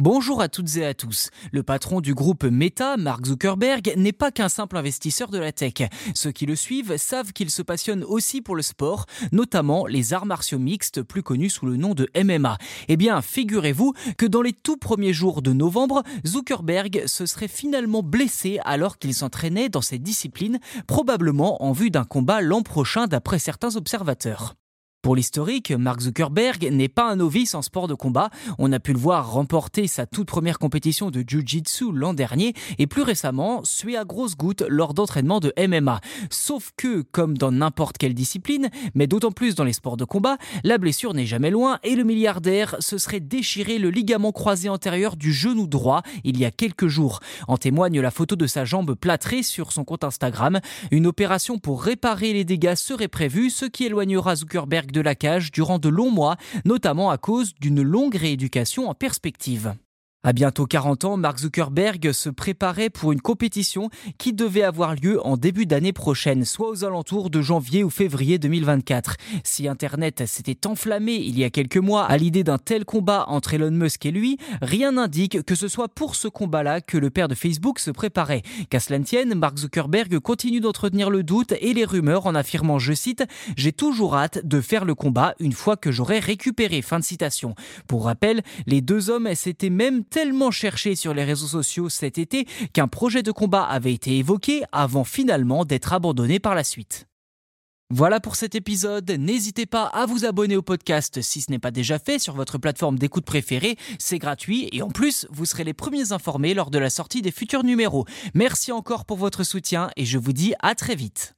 Bonjour à toutes et à tous. Le patron du groupe Meta, Mark Zuckerberg, n'est pas qu'un simple investisseur de la tech. Ceux qui le suivent savent qu'il se passionne aussi pour le sport, notamment les arts martiaux mixtes, plus connus sous le nom de MMA. Eh bien, figurez-vous que dans les tout premiers jours de novembre, Zuckerberg se serait finalement blessé alors qu'il s'entraînait dans cette discipline, probablement en vue d'un combat l'an prochain d'après certains observateurs. Pour l'historique, Mark Zuckerberg n'est pas un novice en sport de combat. On a pu le voir remporter sa toute première compétition de Jiu-Jitsu l'an dernier et plus récemment suer à grosses gouttes lors d'entraînements de MMA. Sauf que, comme dans n'importe quelle discipline, mais d'autant plus dans les sports de combat, la blessure n'est jamais loin et le milliardaire se serait déchiré le ligament croisé antérieur du genou droit il y a quelques jours. En témoigne la photo de sa jambe plâtrée sur son compte Instagram. Une opération pour réparer les dégâts serait prévue, ce qui éloignera Zuckerberg la cage durant de longs mois, notamment à cause d'une longue rééducation en perspective. À bientôt 40 ans, Mark Zuckerberg se préparait pour une compétition qui devait avoir lieu en début d'année prochaine, soit aux alentours de janvier ou février 2024. Si Internet s'était enflammé il y a quelques mois à l'idée d'un tel combat entre Elon Musk et lui, rien n'indique que ce soit pour ce combat-là que le père de Facebook se préparait. Qu'à cela ne tienne, Mark Zuckerberg continue d'entretenir le doute et les rumeurs en affirmant, je cite, J'ai toujours hâte de faire le combat une fois que j'aurai récupéré. Fin de citation. Pour rappel, les deux hommes s'étaient même tellement cherché sur les réseaux sociaux cet été qu'un projet de combat avait été évoqué avant finalement d'être abandonné par la suite. Voilà pour cet épisode. N'hésitez pas à vous abonner au podcast si ce n'est pas déjà fait sur votre plateforme d'écoute préférée. C'est gratuit et en plus, vous serez les premiers informés lors de la sortie des futurs numéros. Merci encore pour votre soutien et je vous dis à très vite.